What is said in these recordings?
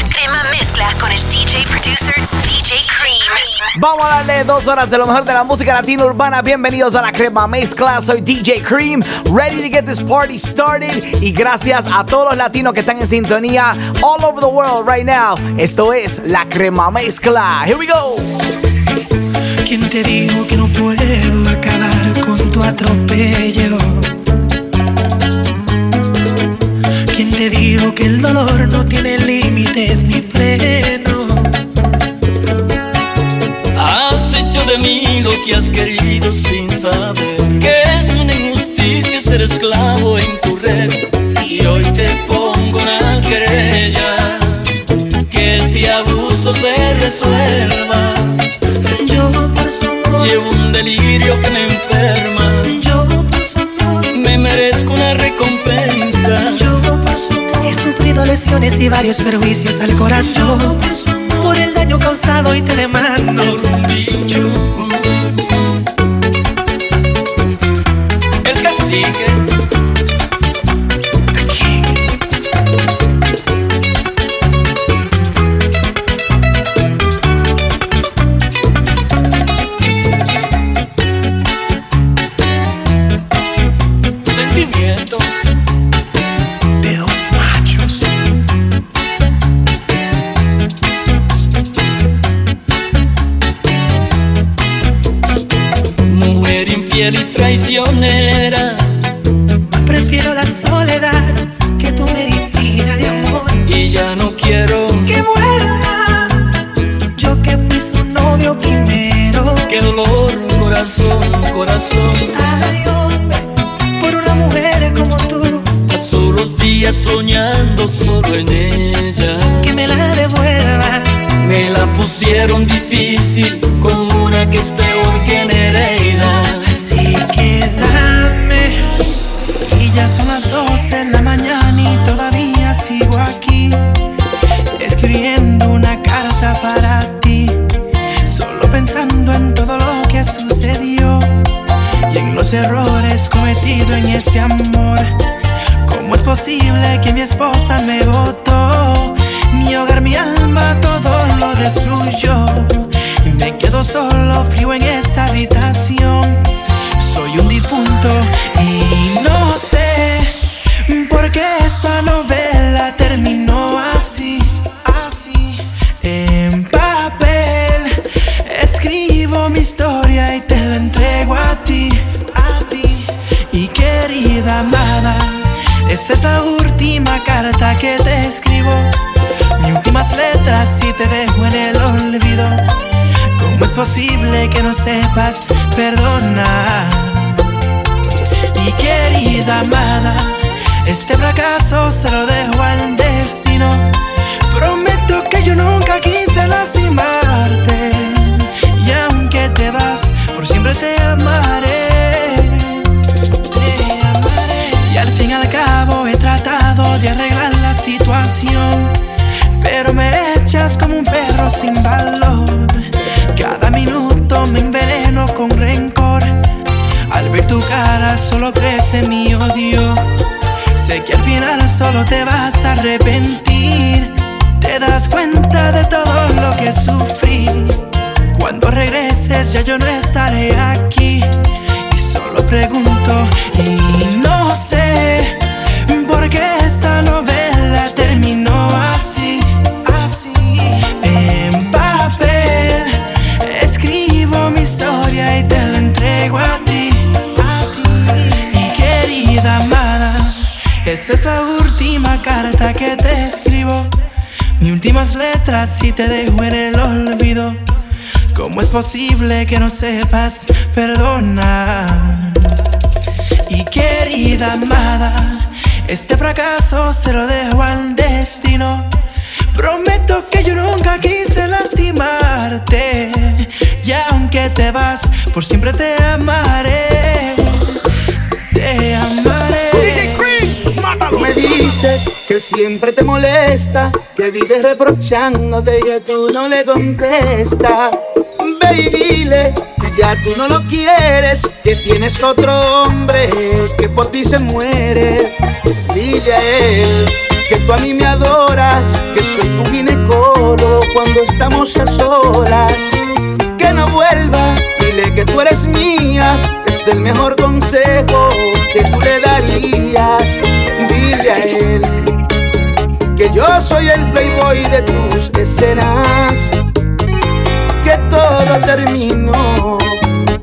La crema mezcla con el DJ producer DJ Cream. Vamos a darle dos horas de lo mejor de la música latina urbana. Bienvenidos a la crema mezcla. Soy DJ Cream, ready to get this party started. Y gracias a todos los latinos que están en sintonía all over the world right now. Esto es la crema mezcla. Here we go. ¿Quién te dijo que no puedo acabar con tu atropello? Te dijo que el dolor no tiene límites ni freno? Has hecho de mí lo que has querido sin saber que es una injusticia ser esclavo en tu red. Y hoy te pongo una querella que este abuso se resuelva. Yo por su amor, Llevo un delirio que me enferma. yo Lesiones y varios perjuicios al corazón por el daño causado y te demando. Querida amada, esta es la última carta que te escribo. Mis últimas letras y te dejo en el olvido. ¿Cómo es posible que no sepas perdonar? Y querida amada, este fracaso se lo dejo al destino. Prometo que yo nunca quise lastimarte. Y aunque te vas, por siempre te amaré. Pero me echas como un perro sin valor. Cada minuto me enveneno con rencor. Al ver tu cara solo crece mi odio. Sé que al final solo te vas a arrepentir. Te das cuenta de todo lo que sufrí. Cuando regreses ya yo no estaré aquí. Y solo pregunto y no sé por qué esta es la última carta que te escribo. Mis últimas letras y te dejo en el olvido. ¿Cómo es posible que no sepas perdonar? Y querida amada, este fracaso se lo dejo al destino. Prometo que yo nunca quise lastimarte. Y aunque te vas, por siempre te amaré. Te amaré dices que siempre te molesta, que vives reprochándote y que tú no le contestas. Ve dile que ya tú no lo quieres, que tienes otro hombre que por ti se muere. Dile a él que tú a mí me adoras, que soy tu ginecólogo cuando estamos a solas. Que no vuelva, dile que tú eres mía, es el mejor consejo que tú le darías Dile a él que yo soy el playboy de tus escenas, que todo terminó.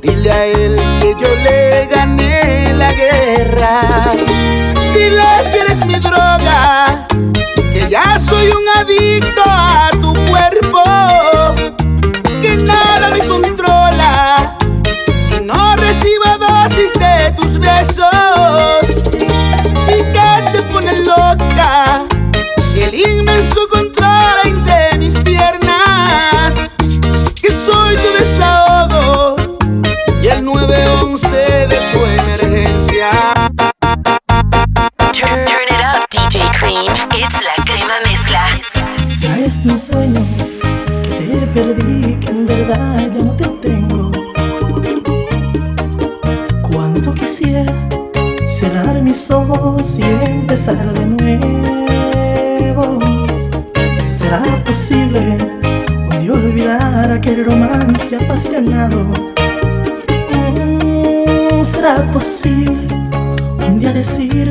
Dile a él que yo le gané la guerra. Dile que eres mi droga, que ya soy un adicto a tu cuerpo, que nada me controla si no recibo dosis de tus besos. será posible un día decir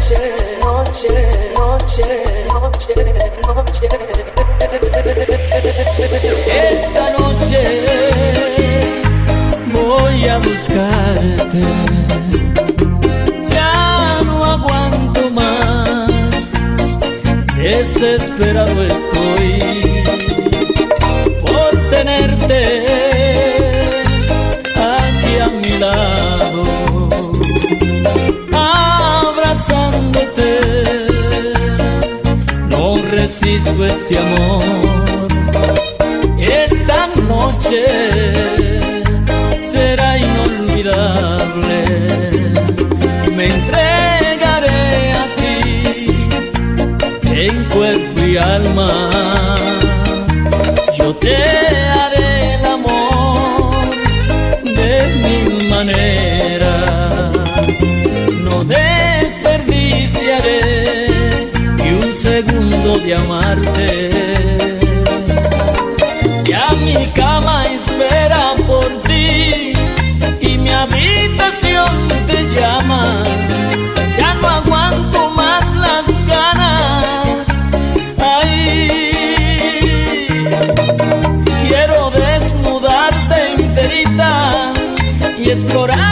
Noche, noche, noche, noche, noche. Esta noche voy a buscarte. Ya no aguanto más. Desesperado estoy. este amor. Esta noche será inolvidable. Me entregaré a ti en cuerpo y alma. Yo te haré el amor de mi manera. De amarte. Ya mi cama espera por ti y mi habitación te llama. Ya no aguanto más las ganas. Ay, quiero desnudarte enterita y explorar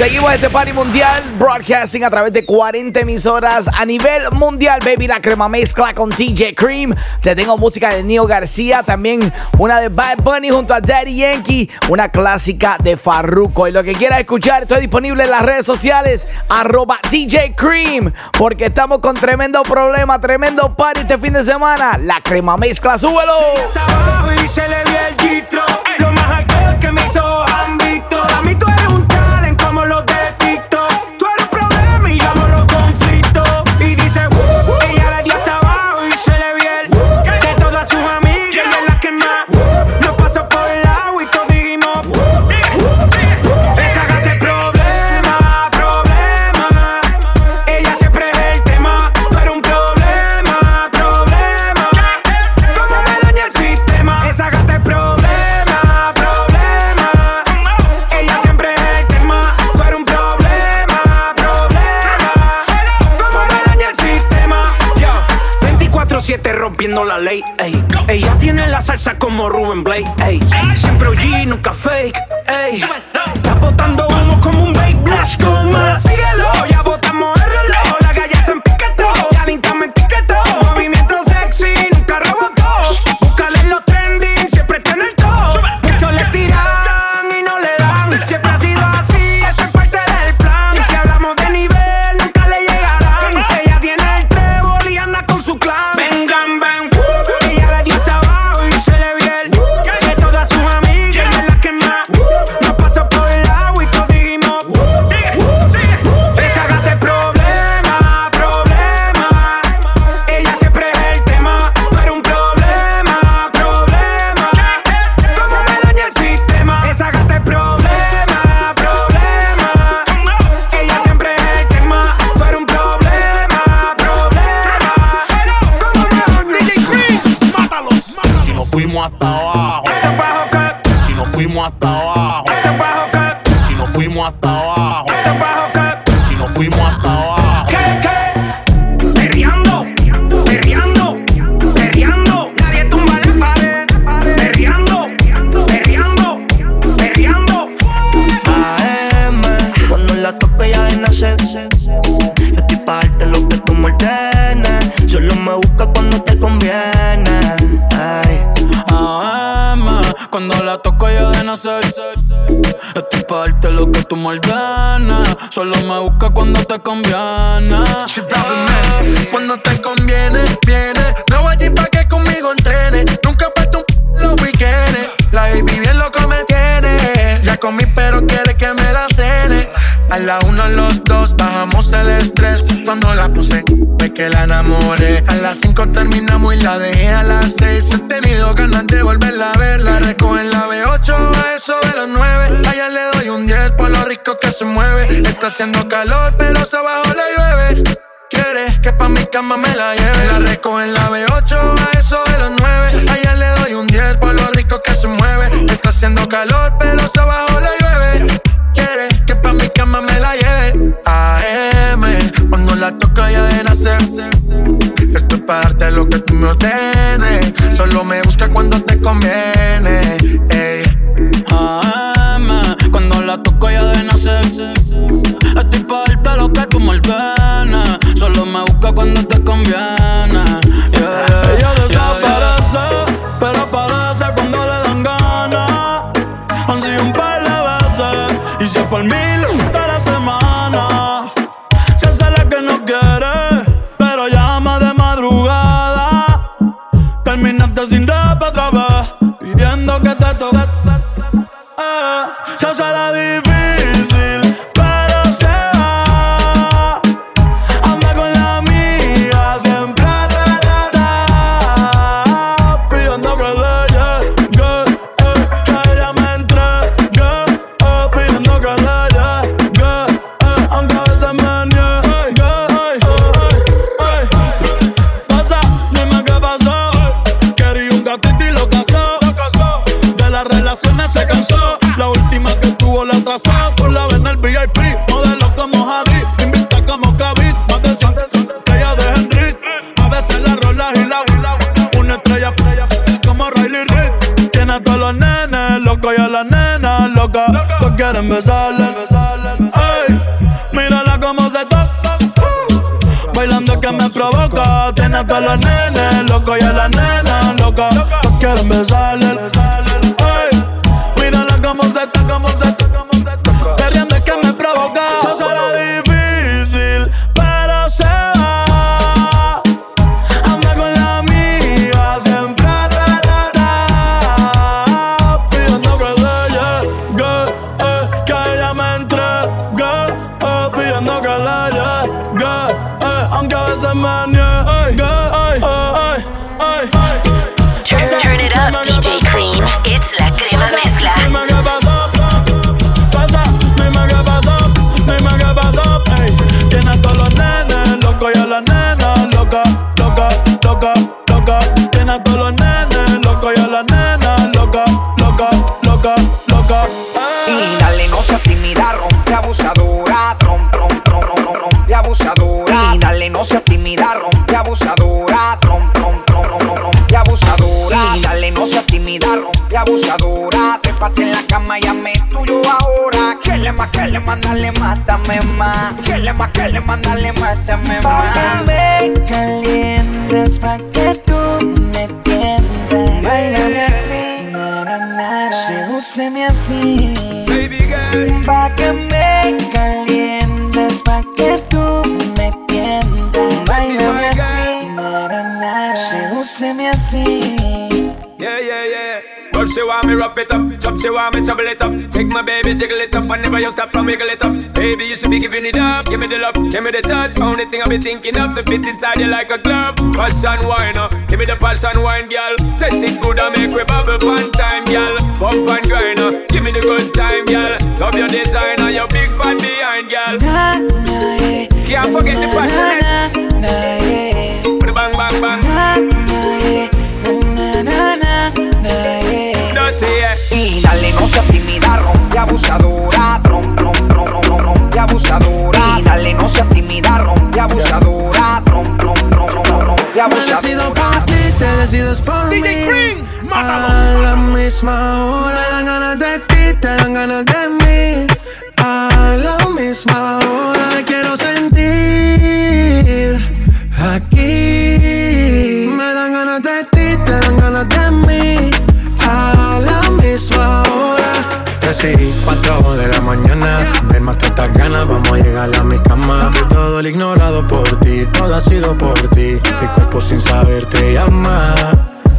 Seguimos este party mundial broadcasting a través de 40 emisoras a nivel mundial, baby. La crema mezcla con DJ Cream. Te tengo música de Neo García, también una de Bad Bunny junto a Daddy Yankee, una clásica de Farruko. Y lo que quieras escuchar, estoy disponible en las redes sociales, arroba DJ Cream, porque estamos con tremendo problema, tremendo party este fin de semana. La crema mezcla, súbelo. Y se le el busca cuando te conviene. Viene. No voy a pa' que conmigo entrene. Nunca falta un p- los weekends. La baby bien loco me tiene. Ya comí, pero quiere que me la cene. A la uno, los dos, bajamos el estrés. Cuando la puse, ve que la enamoré. A las cinco terminamos y la dejé a las Está haciendo calor, pero se abajo la llueve. Quieres que pa' mi cama me la lleve. La recojo en la B8, a eso de los 9. Allá le doy un 10 por lo rico que se mueve. Está haciendo calor, pero se abajo la llueve. Quieres que pa' mi cama me la lleve. AM, cuando la toca ya de nacer. Esto es para darte lo que tú me ordenes. Solo me busca cuando te conviene. Ey. AM, cuando la toco ya de Estoy pa' darte lo que tú me. Solo me busca cuando te conviene. me salen. Mírala como se toca. Bailando que me provoca. Tiene hasta los nenes, loco y a la nena, loca. Quiero empezar. she want me rough it up. Chop, she want me trouble it up. Take my baby, jiggle it up. Whenever you stop from wiggle it up. Baby, you should be giving it up. Give me the love, give me the touch. Only thing I be thinking of to fit inside you like a glove. Passion wine, uh. give me the passion wine, girl. Set it good I make we bubble fun time, girl. Pump and grind, uh. give me the good time, girl. Love your designer, your big fat behind, girl. Can't forget the passionate. abusadora, rom, rom, rom, rom, rompe abusadora. Y dale, no seas tímida, rompe abusadora, rom, rom, rom, rom, rompe abusadora. Me por ti, te decides por DJ mí. Green, mátalos. A la misma hora dan ganas de ti, te dan ganas de mí. A la misma hora. así, 4 de la mañana. Ven, más tantas ganas, vamos a llegar a mi cama. Que todo el ignorado por ti, todo ha sido por ti. Mi cuerpo sin saber te llama.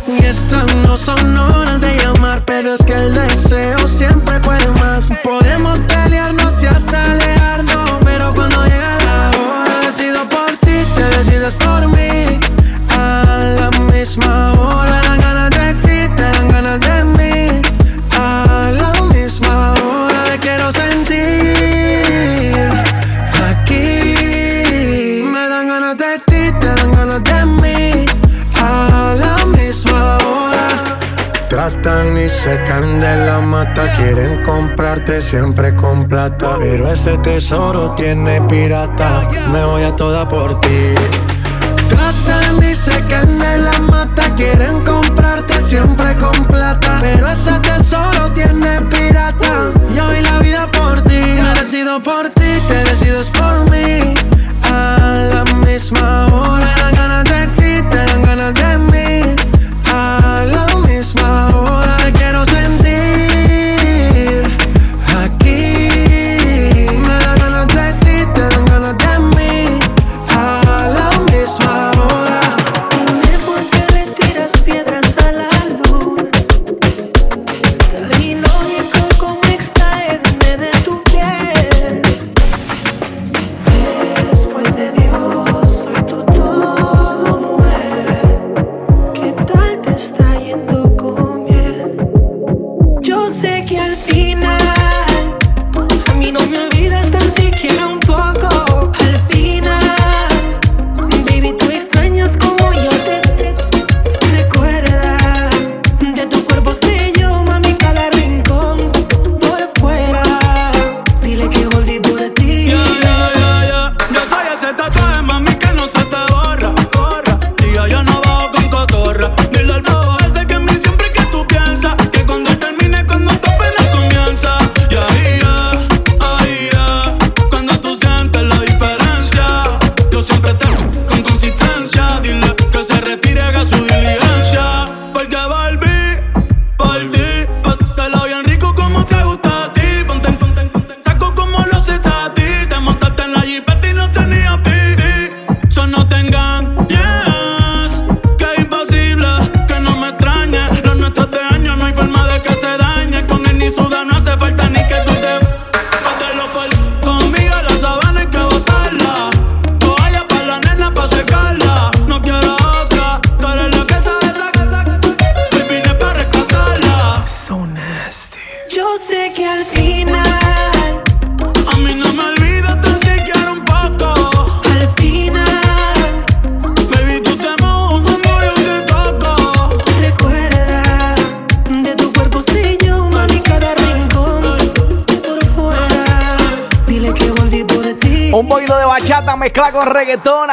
Y estas no son horas de llamar, pero es que el deseo siempre puede más. Podemos pelearnos y hasta leer y secan de la mata. Quieren comprarte siempre con plata. Pero ese tesoro tiene pirata. Me voy a toda por ti. Tratan y secan de la mata. Quieren comprarte siempre con plata. Pero ese tesoro tiene pirata. Yo vi la vida por ti. Me decido por ti, te decides por mí. A la misma hora. Me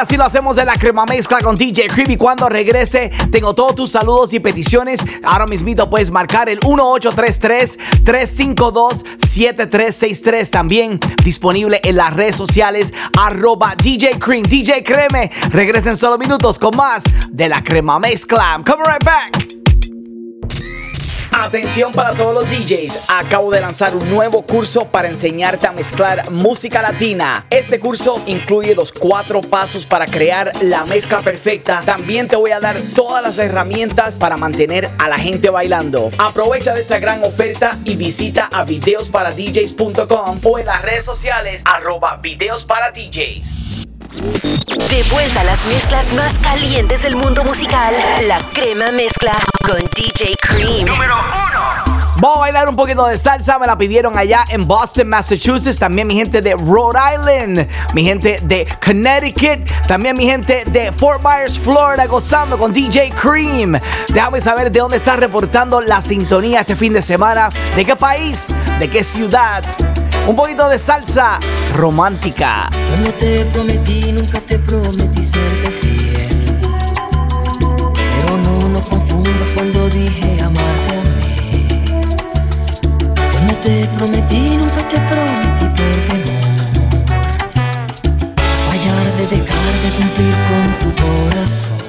Así lo hacemos de la crema mezcla con DJ Creepy. Cuando regrese, tengo todos tus saludos y peticiones. Ahora mismito puedes marcar el 1833-352-7363. También disponible en las redes sociales. Arroba DJ Cream. DJ Creme. Regresen solo minutos con más de la crema mezcla. Come right back. Atención para todos los DJs, acabo de lanzar un nuevo curso para enseñarte a mezclar música latina. Este curso incluye los cuatro pasos para crear la mezcla perfecta. También te voy a dar todas las herramientas para mantener a la gente bailando. Aprovecha de esta gran oferta y visita a videosparadjs.com o en las redes sociales arroba videos para DJs. De vuelta a las mezclas más calientes del mundo musical, la crema mezcla con DJ Cream. Número uno. Vamos a bailar un poquito de salsa, me la pidieron allá en Boston, Massachusetts. También mi gente de Rhode Island, mi gente de Connecticut, también mi gente de Fort Myers, Florida, gozando con DJ Cream. Déjame saber de dónde estás reportando la sintonía este fin de semana, de qué país, de qué ciudad. Un poquito de salsa romántica. Cuando te prometí, nunca te prometí serte fiel. Cuando dije amarte a mí. Cuando te prometí, nunca te prometí por temor. Fallar de dejar de cumplir con tu corazón.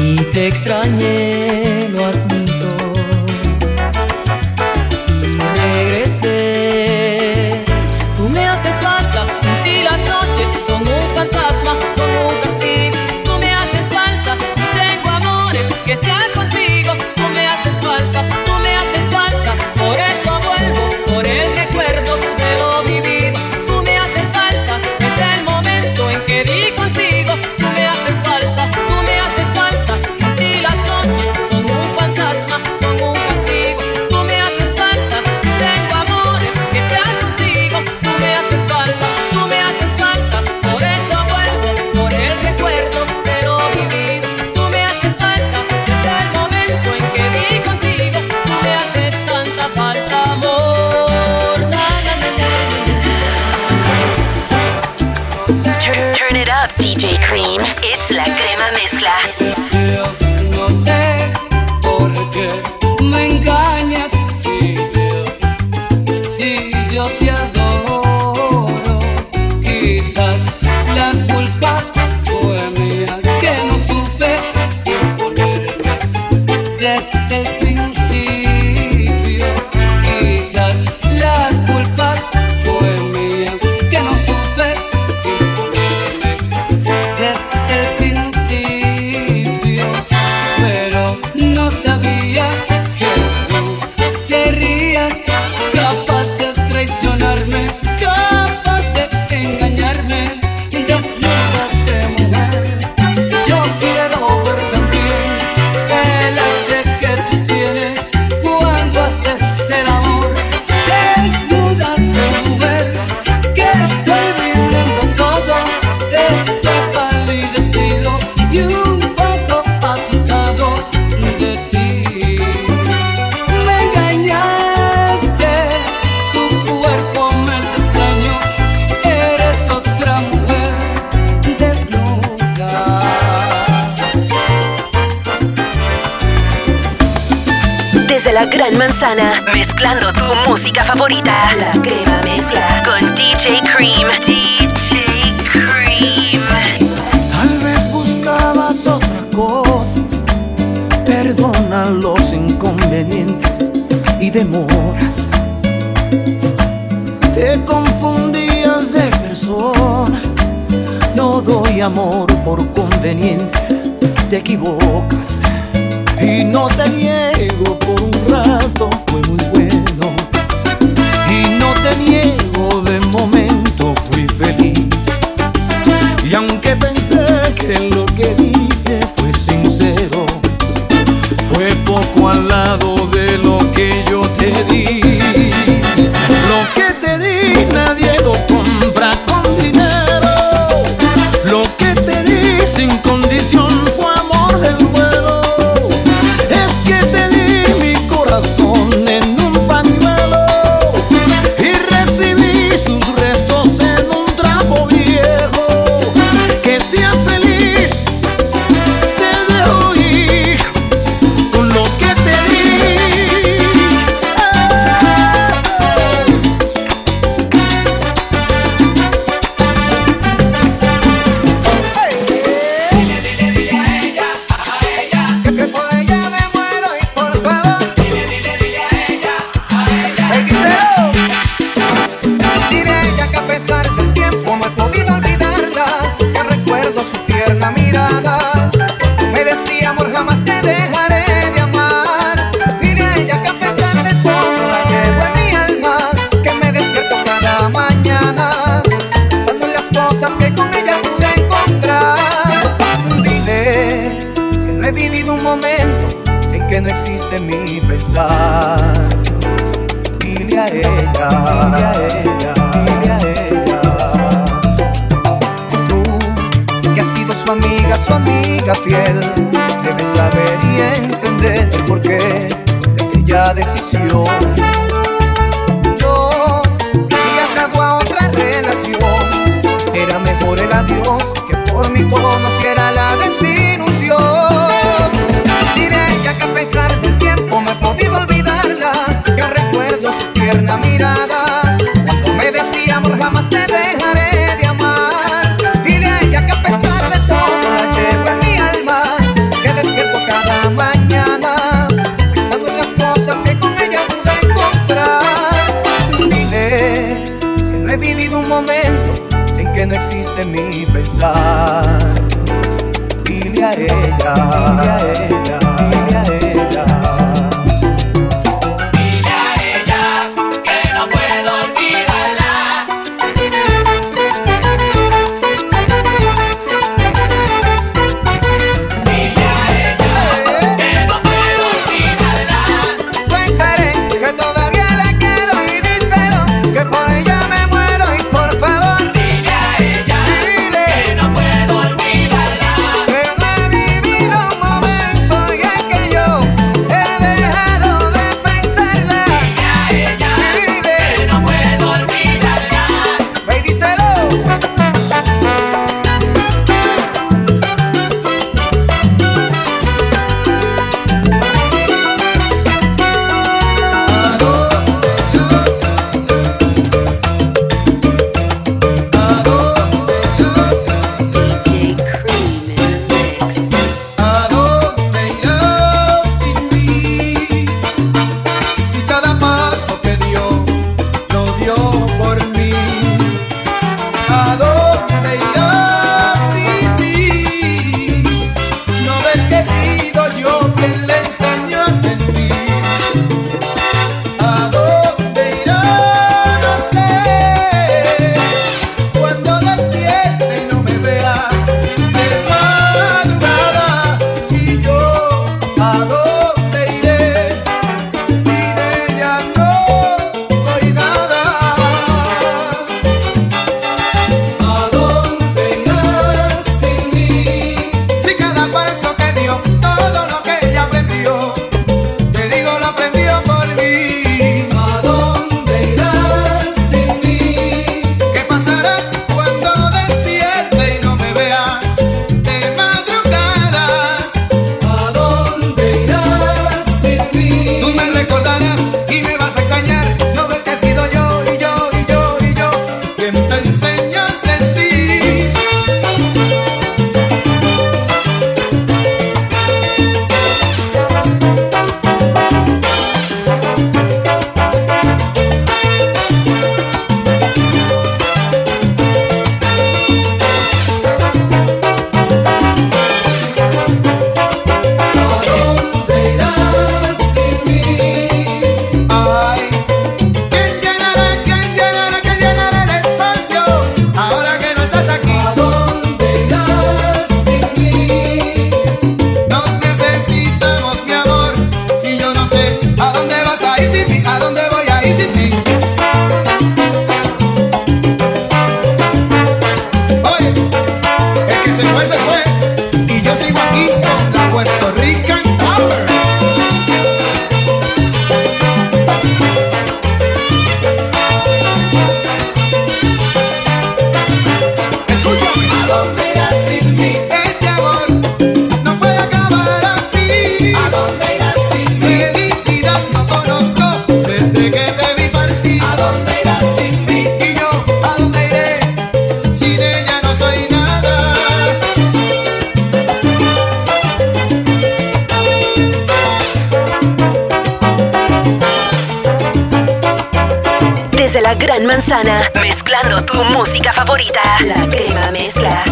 Y te extrañé, lo admito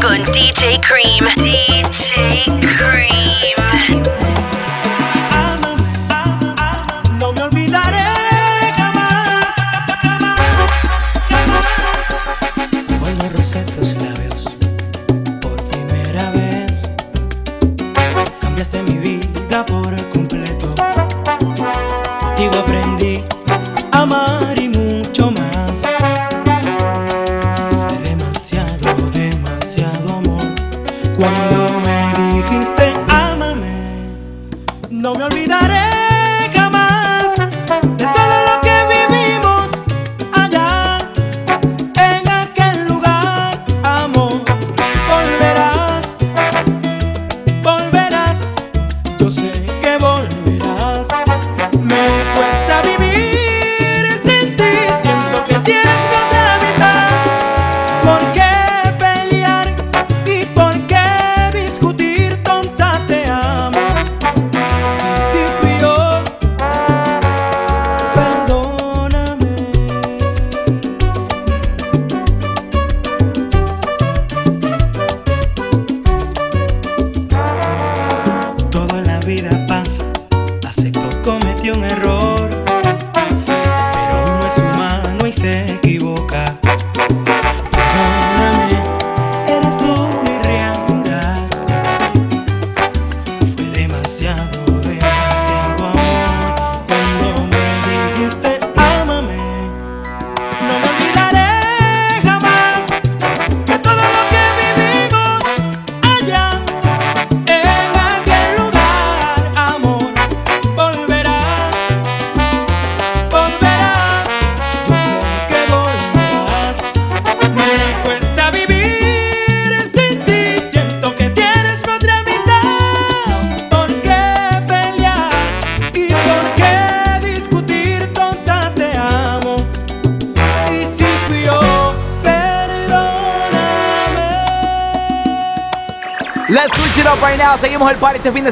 con DJ Cream.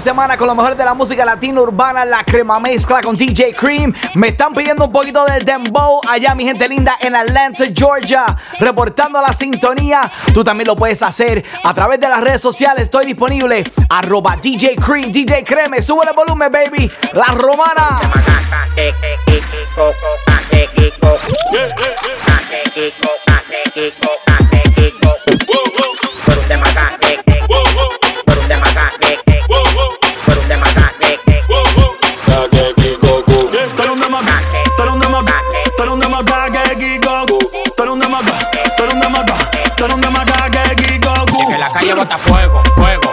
de semana con lo mejor de la música latina urbana, la crema mezcla con DJ Cream. Me están pidiendo un poquito de dembow allá, mi gente linda, en Atlanta, Georgia, reportando la sintonía. Tú también lo puedes hacer a través de las redes sociales. Estoy disponible. Arroba DJ Cream, DJ Creme. Sube el volumen, baby. La romana. calle bota fuego, fuego.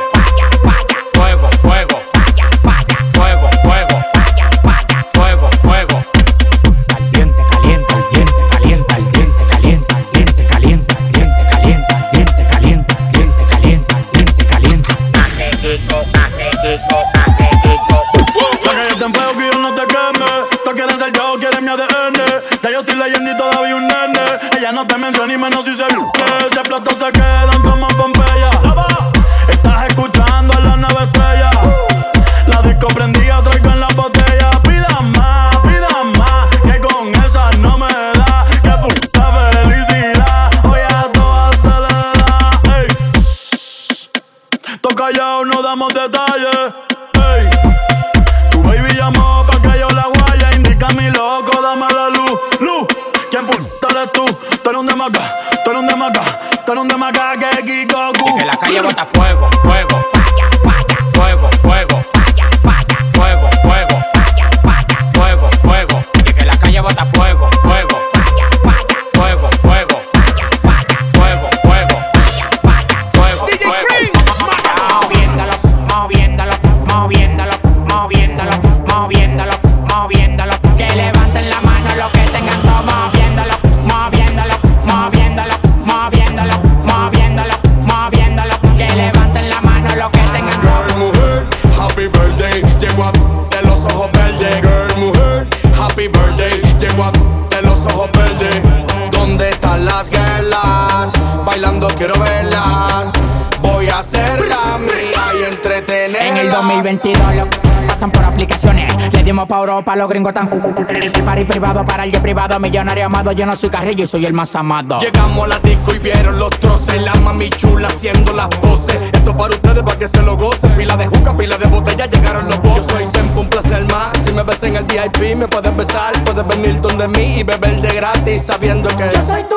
Dimos pa' Europa, los gringos tan. Party privado para el jet privado, millonario amado. Yo no soy carrillo y soy el más amado. Llegamos a la disco y vieron los troces. La mami chula haciendo las poses. Esto para ustedes, para que se lo gocen. Pila de juca, pila de botella, llegaron los bosses. Yo soy tempo, un placer más. Si me ves en el VIP, me puedes besar. Puedes venir donde mí y beber de gratis, sabiendo que. Yo soy tu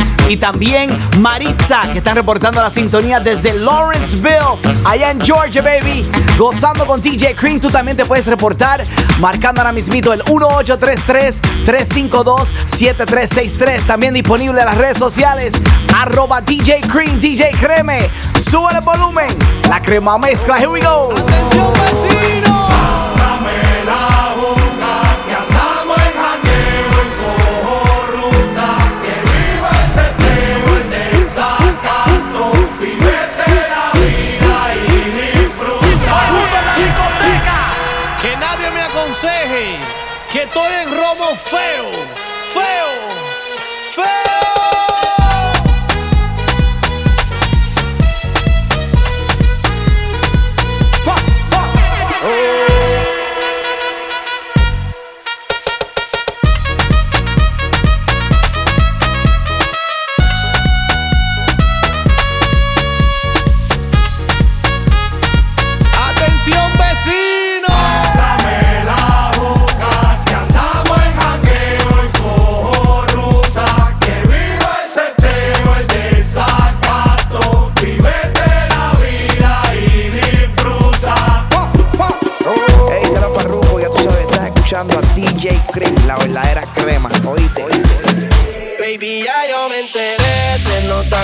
y también Maritza, que están reportando la sintonía desde Lawrenceville, allá en Georgia, baby. Gozando con DJ Cream. Tú también te puedes reportar marcando ahora mismito el 1833-352-7363. También disponible en las redes sociales. Arroba DJ Cream, DJ Creme. Sube el volumen. La Crema Mezcla. Here we go. Atención vecino.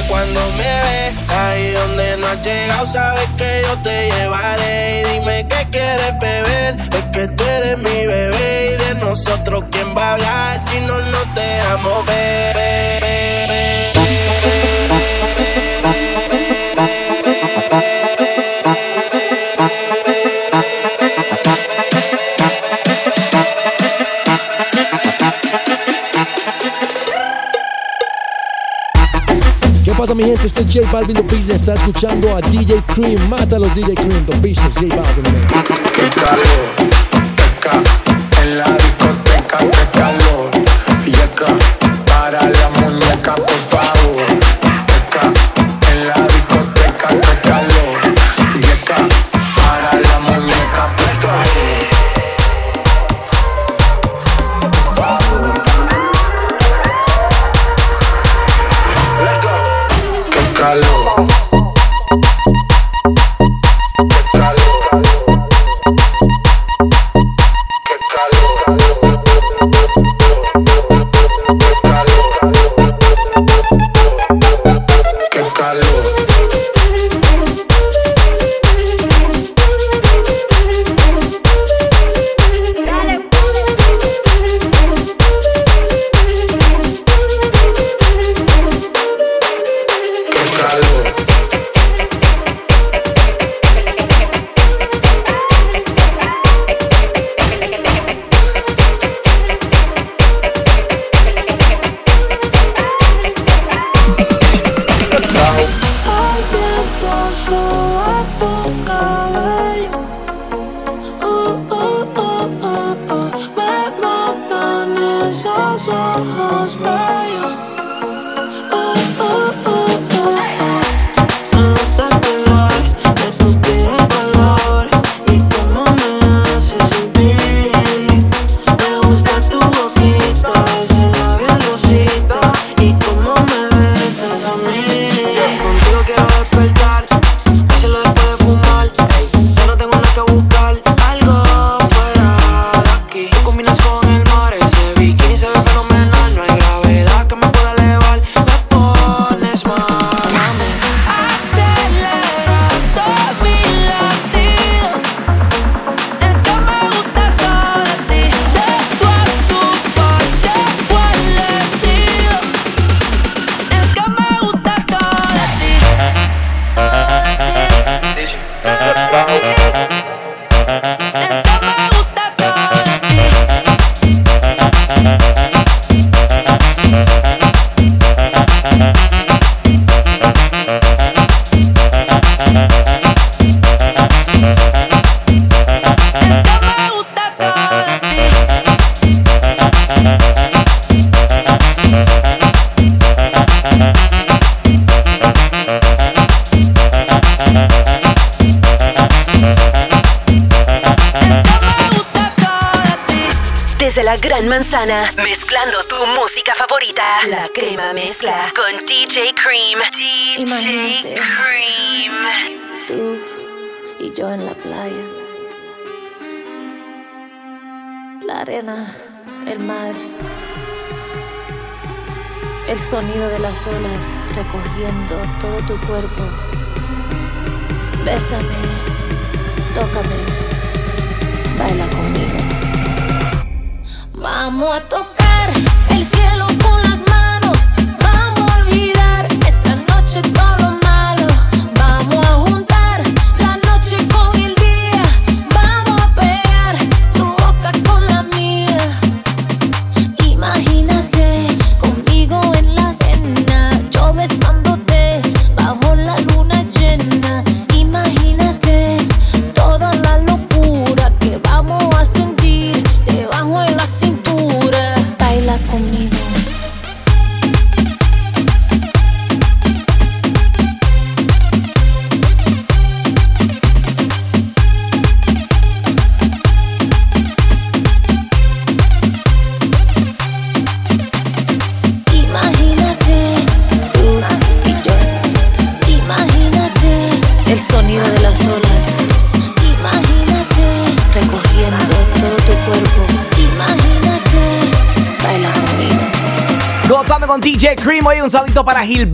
Cuando me ves. Ahí donde no has llegado, sabes que yo te llevaré. Y dime qué quieres beber, es que tú eres mi bebé. Y de nosotros, ¿quién va a hablar si no nos dejamos ver? J Balvin The Business. Está escuchando a DJ Cream. Mátalo DJ Cream The Business. J Balvin. man. Qué calor, teca, en la Desde la Gran Manzana, mezclando tu música favorita. La crema mezcla con DJ Cream. Arena, el mar. El sonido de las olas recorriendo todo tu cuerpo. Bésame, tócame, baila conmigo. Vamos a tocar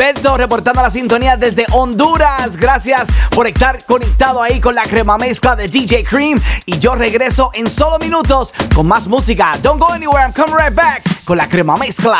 Gilberto, reportando la sintonía desde Honduras. Gracias por estar conectado ahí con la crema mezcla de DJ Cream. Y yo regreso en solo minutos con más música. Don't go anywhere, I'm coming right back con la crema mezcla.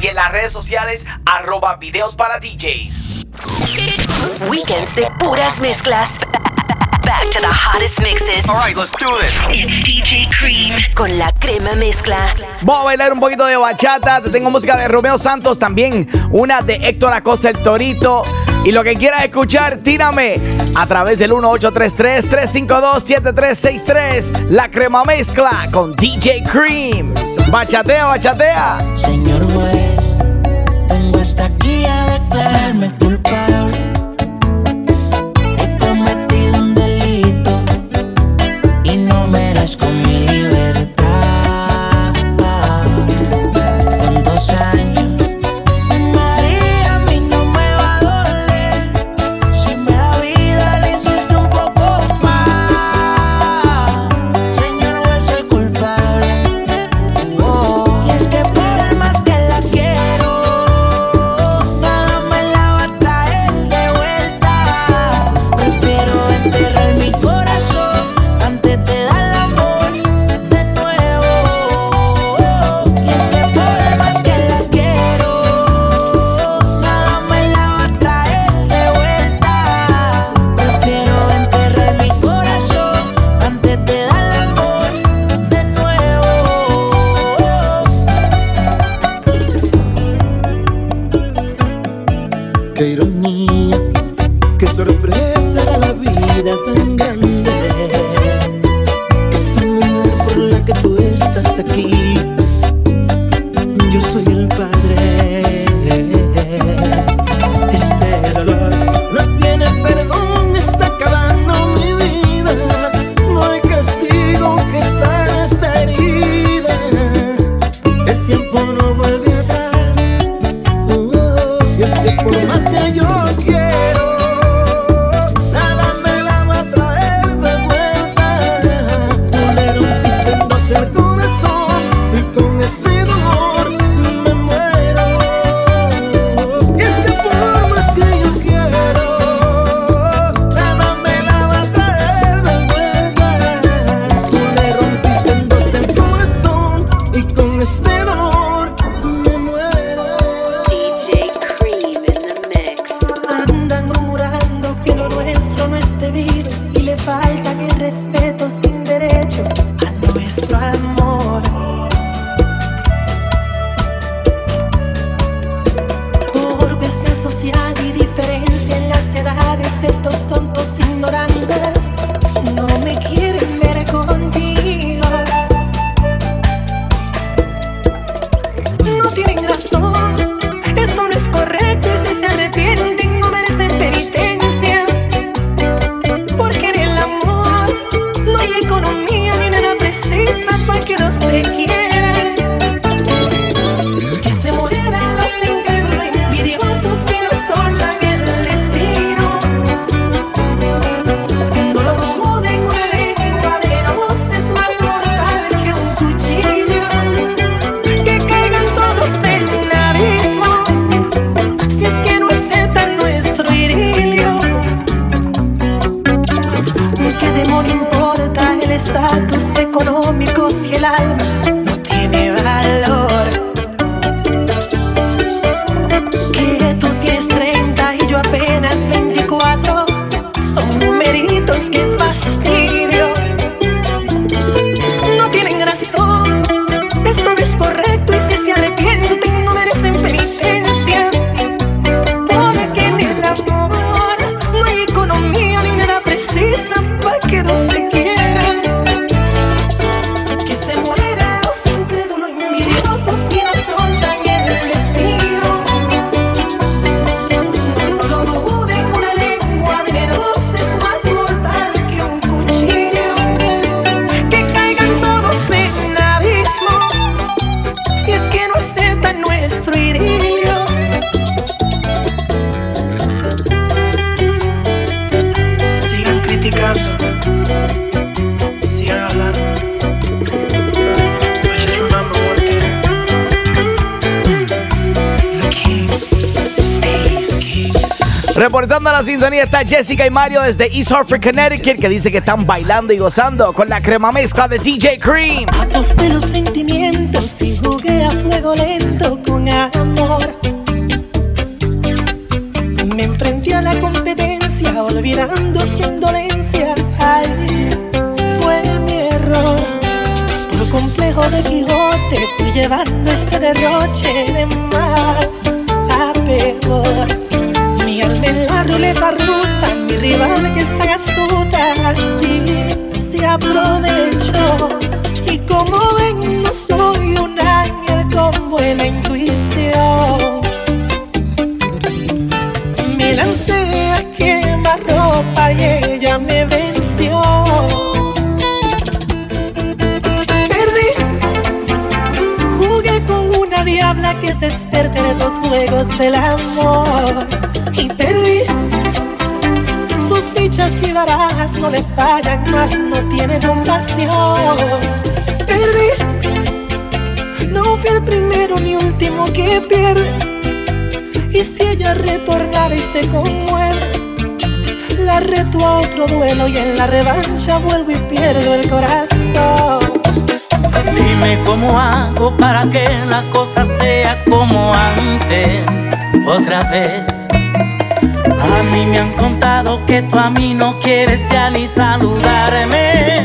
y en las redes sociales, arroba videos para DJs. Weekends de puras mezclas. Back to the hottest mixes. All right, let's do this. It's DJ Cream con la crema mezcla. Vamos a bailar un poquito de bachata. Te tengo música de Romeo Santos también. Una de Héctor Acosta el Torito. Y lo que quieras escuchar, tírame a través del 1833-352-7363. La crema mezcla con DJ Cream. Bachatea, bachatea. Señor juez, vengo hasta aquí a declararme culpable. Está Jessica y Mario desde East Hartford, Connecticut, que dice que están bailando y gozando con la crema mezcla de DJ Cream. Aposté los sentimientos y jugué a fuego lento con amor. Me enfrenté a la competencia olvidando su indolencia. Ay, fue mi error. Por complejo de Quijote fui llevando este derroche de mal a peor. Alma en la ruleta rusa, mi rival que es tan astuta, así se aprovechó. Y como ven, no soy un ángel con buena intuición. Me lancé a quemar ropa y ella me venció. Perdí, jugué con una diabla que se experta en esos juegos del amor. Y perdí, sus fichas y barajas no le fallan, más no tiene compasión. Perdí, no fui el primero ni último que pierde. Y si ella retornara y se conmueve, la reto a otro duelo y en la revancha vuelvo y pierdo el corazón. Dime cómo hago para que la cosa sea como antes, otra vez. A mí me han contado que tú a mí no quieres ya ni saludarme.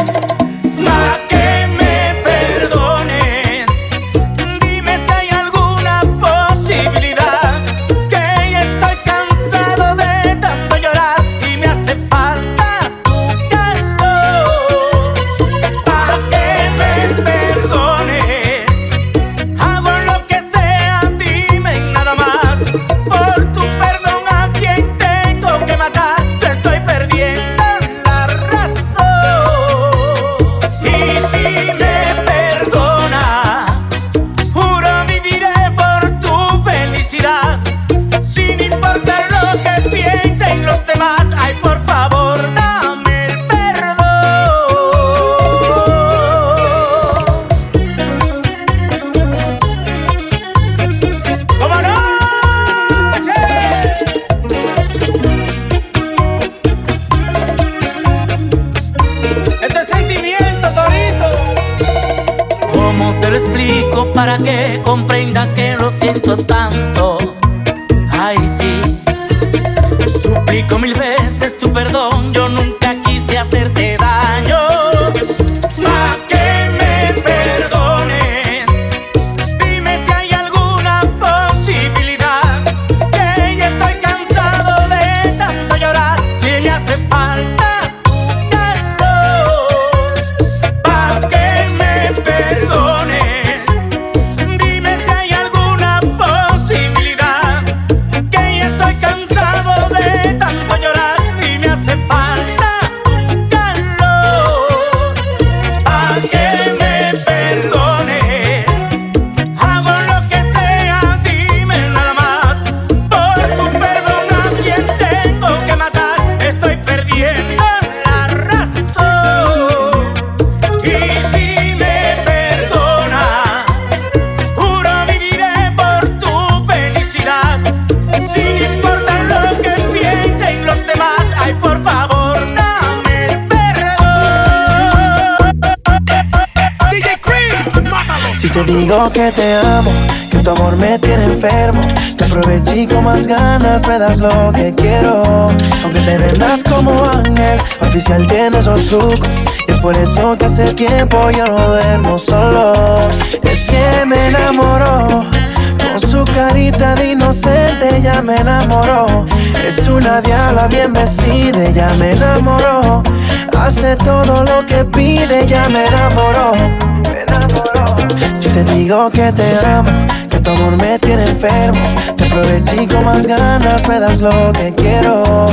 Y es por eso que hace tiempo yo no duermo solo. Es que me enamoró. Con su carita de inocente ya me enamoró. Es una diabla bien vestida, ya me enamoró. Hace todo lo que pide, ya me enamoró. Si te digo que te amo, que tu amor me tiene enfermo, te aproveché con más ganas, me das lo que quiero.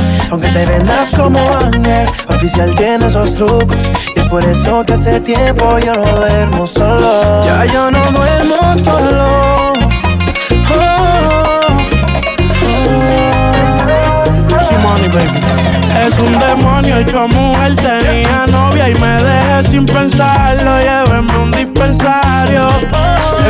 Te vendas como ángel, oficial tiene esos trucos. Y es por eso que hace tiempo yo no duermo solo. Ya yo no duermo solo. Es un demonio hecho mujer, tenía novia y me dejé sin pensarlo. Llévenme un dispensario.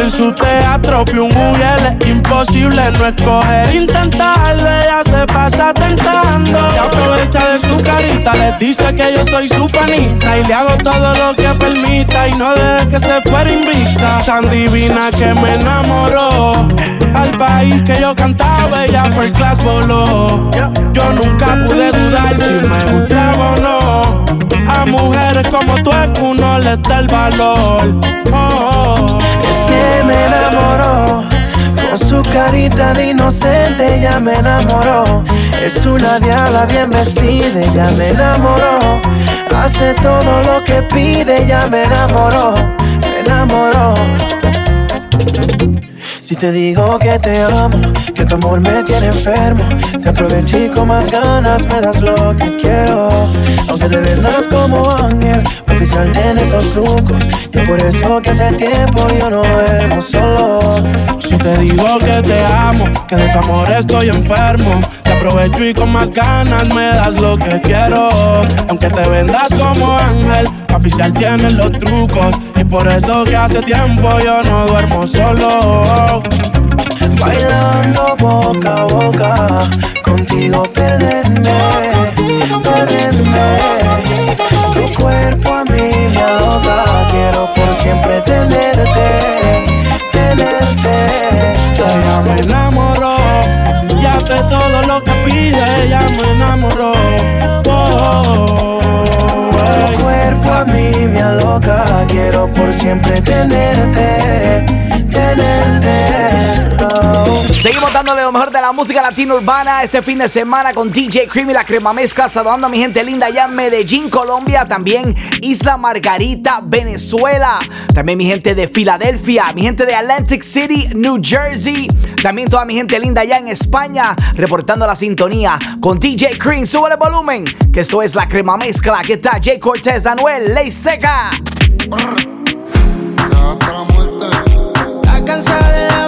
En su teatro fui un mujer, es imposible no escoger. Intentarlo, ella se pasa tentando. Y aprovecha de su carita, les dice que yo soy su panita. Y le hago todo lo que permita y no deje que se fuera invista. Tan divina que me enamoró. Al país que yo cantaba, ella fue class voló. Yo nunca pude dudar si me gustaba o no. A mujeres como tú es que uno les da el valor. Oh. Es que me enamoró. Con su carita de inocente ella me enamoró. Es una diabla bien vestida, ella me enamoró. Hace todo lo que pide, ella me enamoró. Me enamoró. Si te digo que te amo, que tu amor me tiene enfermo, te aproveché con más ganas, me das lo que quiero. Aunque te vendas como ángel, oficial tienes los trucos. Y es por eso que hace tiempo yo no duermo solo. Si te digo que te amo, que de tu amor estoy enfermo, te aprovecho y con más ganas me das lo que quiero. Aunque te vendas como ángel, oficial tienes los trucos. Y por eso que hace tiempo yo no duermo solo. Bailando boca a boca, contigo perderme, perderme. Tu cuerpo a mí me aloca, quiero por siempre tenerte, tenerte. Ella me enamoró y hace todo lo que pide. Ella me enamoró. Oh, Tu cuerpo a mí me aloca, quiero por siempre tenerte, tenerte. Seguimos dándole lo mejor de la música latina urbana este fin de semana con DJ Cream y la crema mezcla. Saludando a mi gente linda allá en Medellín, Colombia. También Isla Margarita, Venezuela. También mi gente de Filadelfia. Mi gente de Atlantic City, New Jersey. También toda mi gente linda allá en España. Reportando la sintonía con DJ Cream. Sube el volumen. Que esto es la crema mezcla. ¿Qué tal? Jay Cortez, Anuel, Ley Seca. Está cansada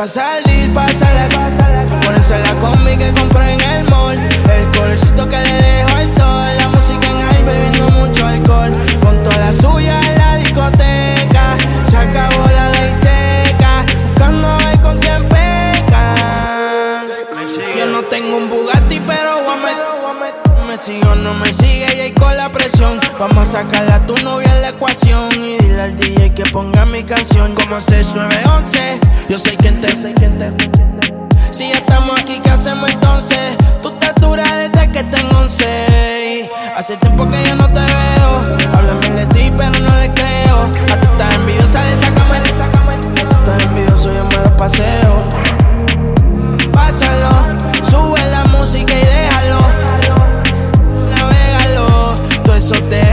pa' salir, pásala, Ponerse la combi que compré en el mall. El colorcito que le Vamos a sacarle a tu novia en la ecuación. Y dile al DJ que ponga mi canción como 6911. Yo sé quién te. Si ya estamos aquí, ¿qué hacemos entonces? Tú te duras desde que tengo 11. y Hace tiempo que yo no te veo. Háblame de ti, pero no le creo. A estás envidiosa, le estás envidioso, yo me lo paseo. Pásalo, sube la música y déjalo. Navégalo, todo eso déjeme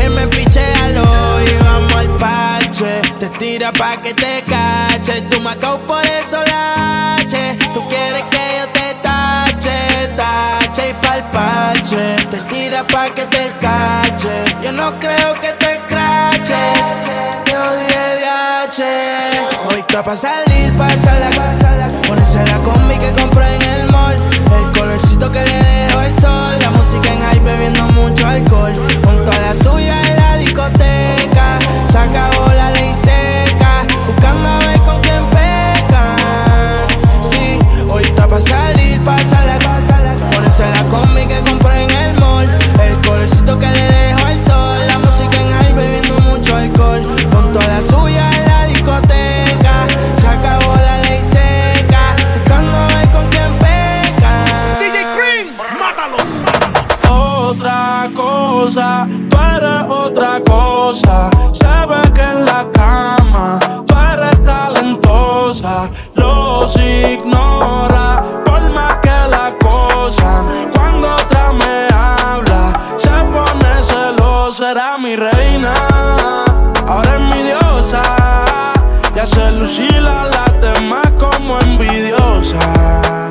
Tira pa' que te cache, tu macao por eso lache. Tú quieres que yo te tache, tache y palpache. Te tira pa' que te cache, yo no creo que te crache. Te odio de Hoy está pa' salir, pásala. Ponérsela con mí que compré en el mall. El color que le dejo el sol. La música en high bebiendo mucho alcohol. Con toda la suya en la discoteca. Se acabó la ley seca. Buscando a ver con quién peca. Sí, hoy está pa' salir, pásala. Ponerse la conmigo cosa, tú eres otra cosa. Se ve que en la cama tú eres talentosa, los ignora por más que la acosan. Cuando otra me habla, se pone celosa, era mi reina, ahora es mi diosa. Ya se lucila las demás como envidiosa.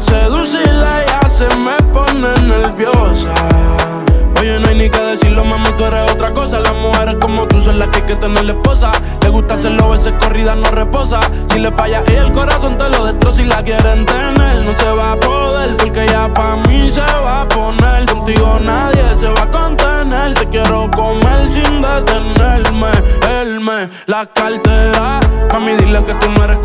Seducirla ya se me pone nerviosa. Oye, no hay ni que decirlo, mamá, tú eres otra cosa. Las mujeres como tú son las que hay que tener la esposa. Le gusta hacerlo, veces corrida no reposa. Si le falla y el corazón te lo destroza y la quieren tener, no se va a poder. Porque ya pa' mí se va a poner. Contigo nadie se va a contener. Te quiero comer sin detenerme. Él me la cartera. Mami, dile que tú no eres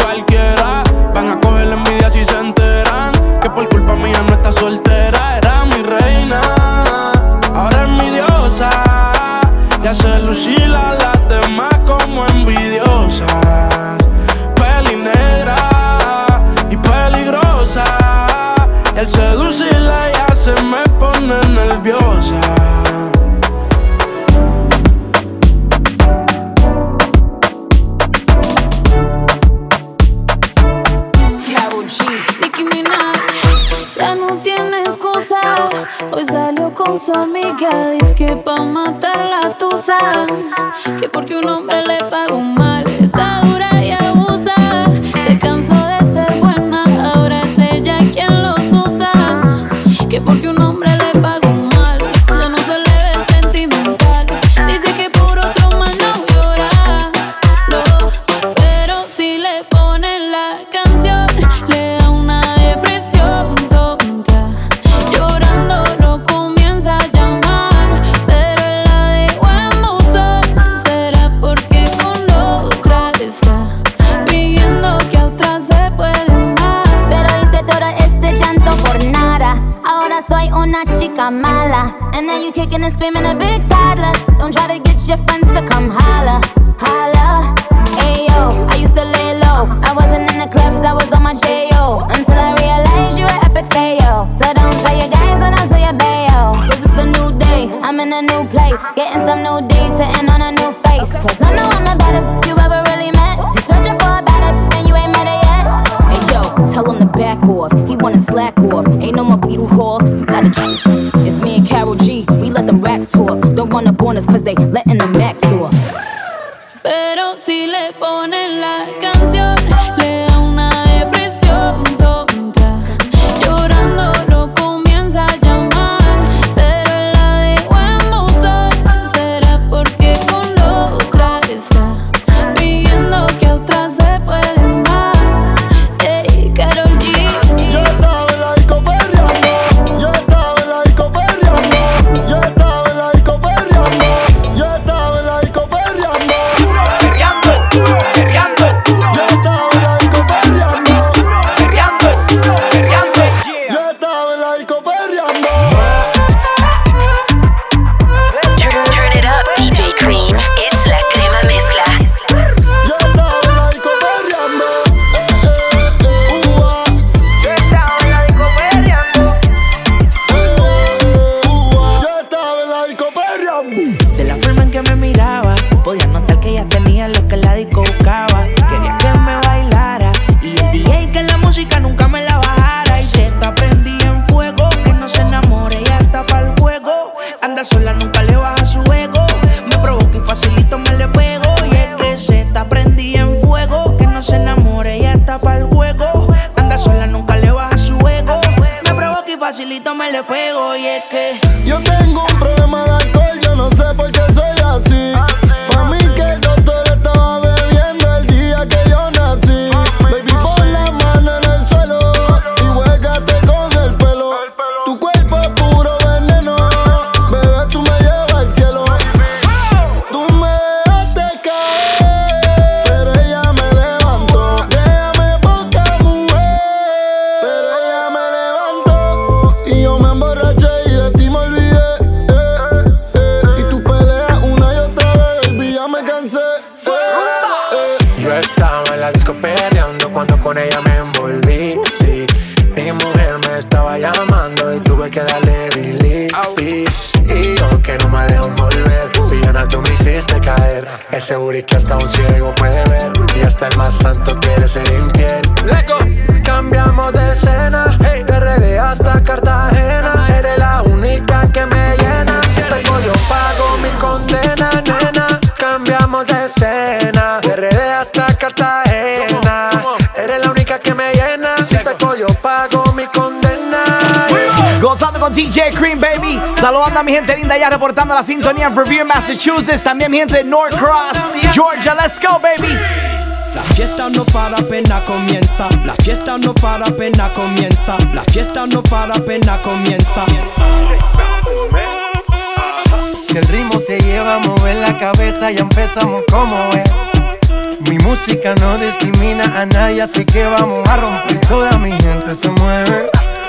poquito me le pego y es que yo tengo un problema con DJ Cream, baby. Saludando a mi gente linda ya reportando la sintonía en Revere, Massachusetts. También mi gente de Norcross, Georgia. Let's go, baby. La fiesta no para, pena comienza. La fiesta no para, pena comienza. La fiesta no para, pena comienza. Si el ritmo te lleva a mover la cabeza, ya empezamos como es. Mi música no discrimina a nadie, así que vamos a romper. Toda mi gente se mueve.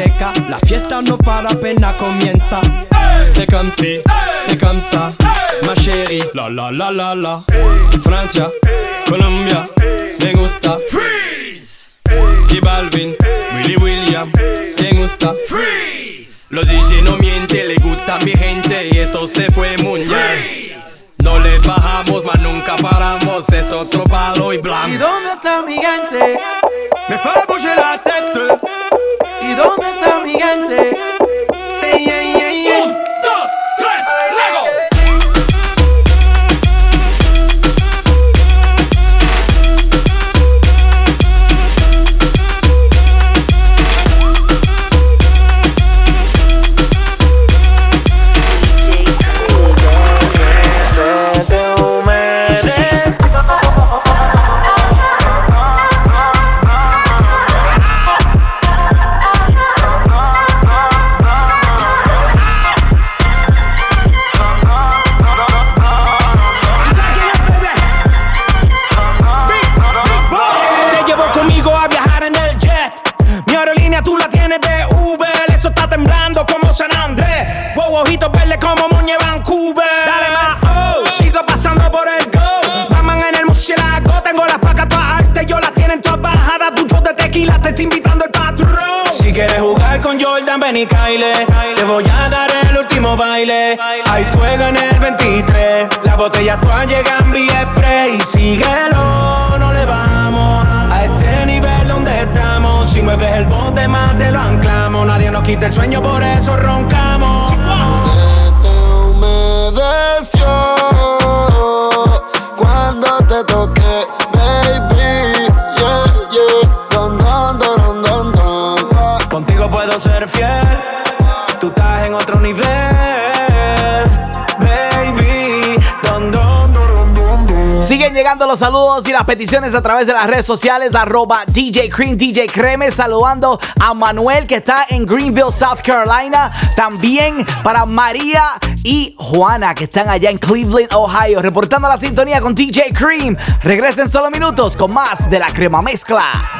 Discoteca. La fiesta no para, pena comienza. C'est comme si, c'est comme ça, ma chérie. La la la la la. Francia, Colombia, me gusta. Freeze. Y Balvin, Willy William, me gusta. Freeze. Los DJ no mienten, le gusta a mi gente y eso se fue mundial. No le bajamos, mas nunca paramos, es otro palo y ¿Y blanco. dónde está mi gente? Me fait bouger la tête. ¿Y dónde está mi gente? Sí, yeah, yeah, Kyle. Te voy a dar el último baile. Hay fuego en el 23. Las botellas todas llegan vía spray. Y síguelo, no le vamos a este nivel donde estamos. Si mueves el bote más te lo anclamos. Nadie nos quita el sueño, por eso roncamos. Los saludos y las peticiones a través de las redes sociales, arroba DJ Cream, DJ Creme, saludando a Manuel que está en Greenville, South Carolina. También para María y Juana que están allá en Cleveland, Ohio, reportando la sintonía con DJ Cream. Regresen solo minutos con más de la crema mezcla.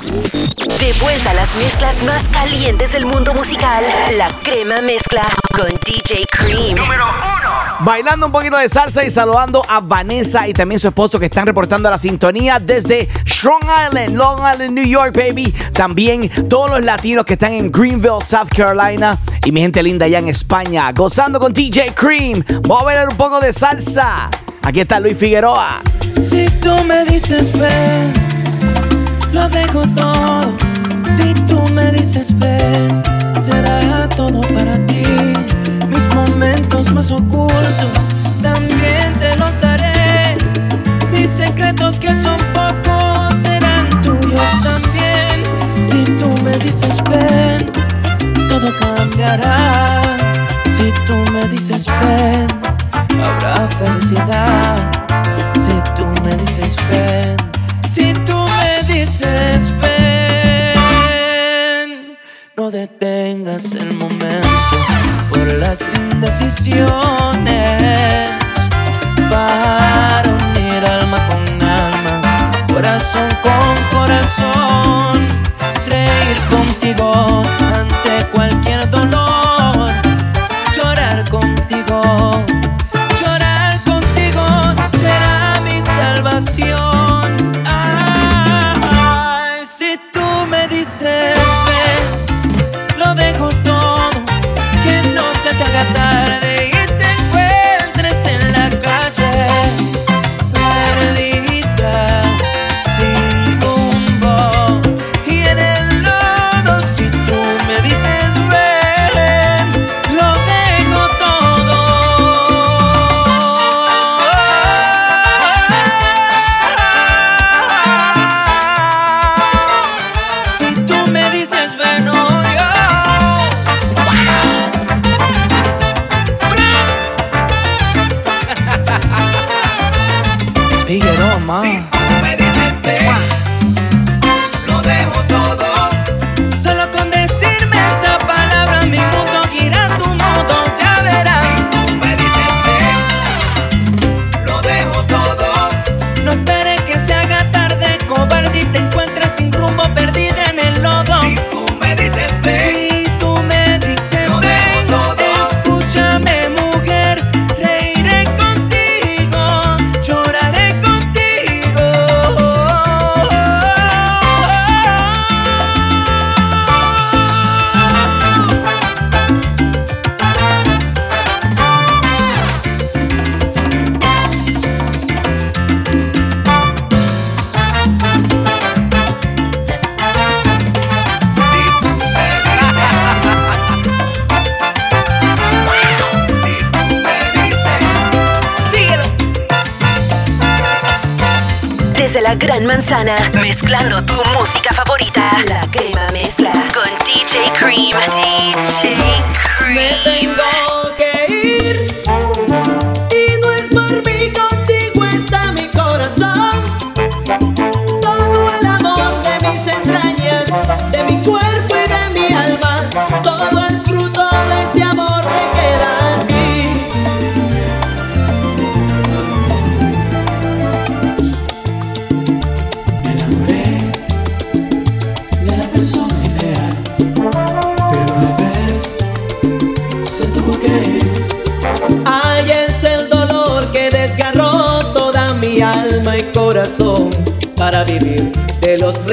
De vuelta a las mezclas más calientes del mundo musical. La crema mezcla con DJ Cream. Número Bailando un poquito de salsa y saludando a Vanessa y también su esposo que están reportando la sintonía desde Strong Island, Long Island, New York, baby. También todos los latinos que están en Greenville, South Carolina. Y mi gente linda allá en España, gozando con DJ Cream. Vamos a bailar un poco de salsa. Aquí está Luis Figueroa. Si tú me dices noches ven, será todo para ti. Mis momentos más ocultos también te los daré. Mis secretos que son pocos serán tuyos también. Si tú me dices ven, todo cambiará. Si tú me dices ven, habrá felicidad. Si tú me dices ven.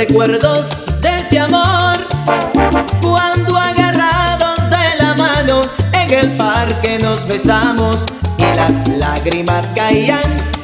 recuerdos de ese amor. Cuando agarrados de la mano en el parque nos besamos y las lágrimas caían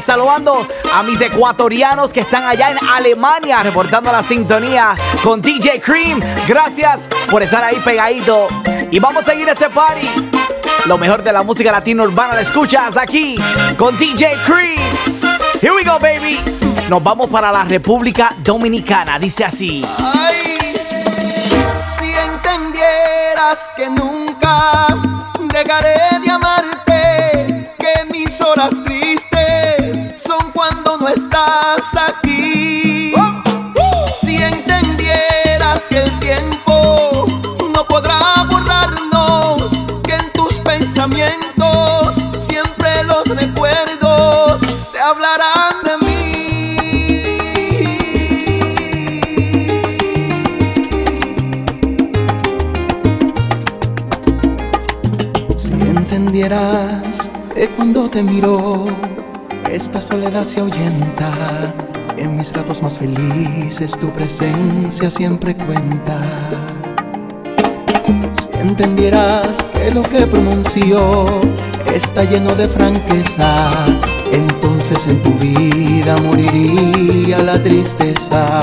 saludando a mis ecuatorianos que están allá en Alemania, reportando la sintonía con DJ Cream. Gracias por estar ahí pegadito. Y vamos a seguir este party. Lo mejor de la música latina urbana la escuchas aquí con DJ Cream. Here we go, baby. Nos vamos para la República Dominicana. Dice así. Si entendieras que nunca dejaré de amarte, esta soledad se ahuyenta. En mis ratos más felices tu presencia siempre cuenta. Si entendieras que lo que pronuncio está lleno de franqueza, entonces en tu vida moriría la tristeza.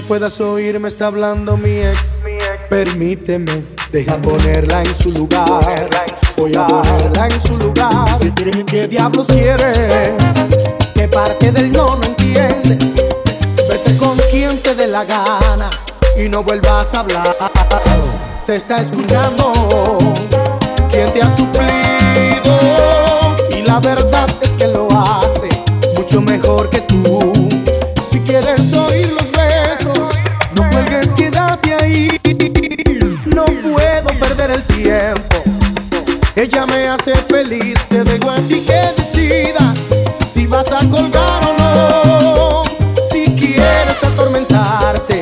No puedas oír, me está hablando mi ex. Permíteme, deja ponerla en su lugar. Voy a ponerla en su lugar. ¿Qué, diablos quieres? ¿Qué parte del no no entiendes? Vete con quien te dé la gana y no vuelvas a hablar. Te está escuchando quien te ha suplido. Y la verdad es que lo hace mucho mejor que tú. Ella me hace feliz, te dejo a ti que decidas si vas a colgar o no. Si quieres atormentarte,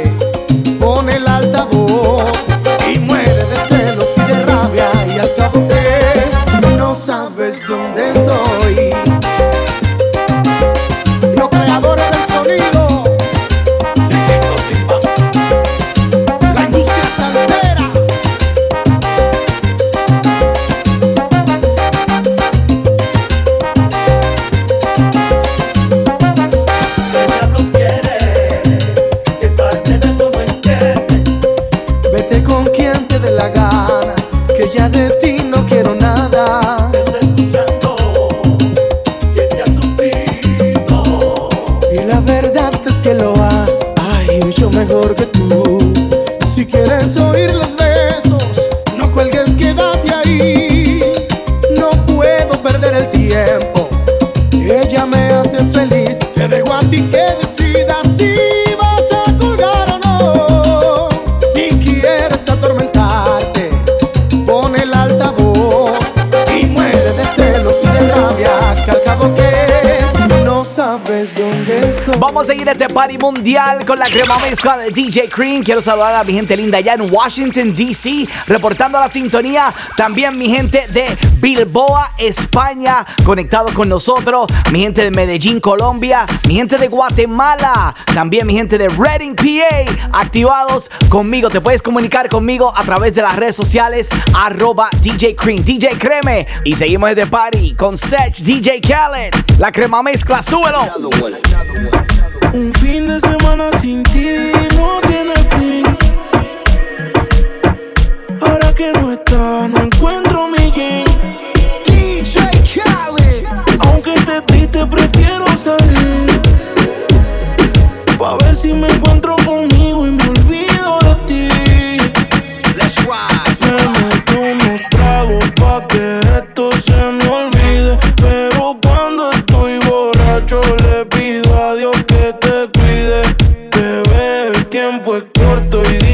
Seguir este party mundial con la crema mezcla de DJ Cream. Quiero saludar a mi gente linda allá en Washington, D.C., reportando la sintonía. También mi gente de Bilboa, España, conectado con nosotros. Mi gente de Medellín, Colombia. Mi gente de Guatemala. También mi gente de Reading, PA, activados conmigo. Te puedes comunicar conmigo a través de las redes sociales, arroba DJ Cream, DJ Creme. Y seguimos este party con Sech, DJ Khaled. La crema mezcla, súbelo. Un fin de semana sin ti no tiene fin. Ahora que no está, no encuentro mi game. DJ Khaled. Aunque esté triste, prefiero salir. tiempo es corto y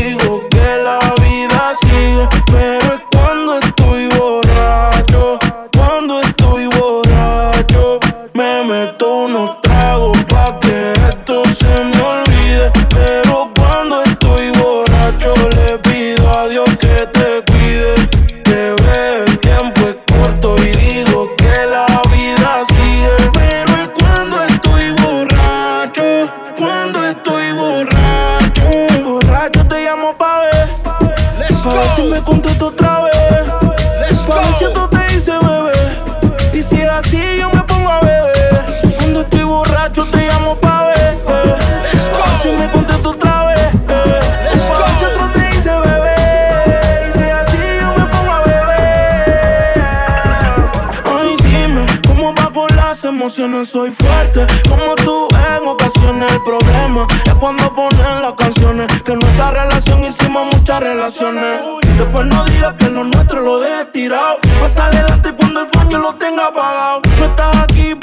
emociones soy fuerte. Como tú en ocasiones el problema es cuando ponen las canciones. Que en nuestra relación hicimos muchas relaciones. Después no digas que lo nuestro lo dejes tirado. Más adelante cuando el fondo lo tenga apagado. No estás aquí,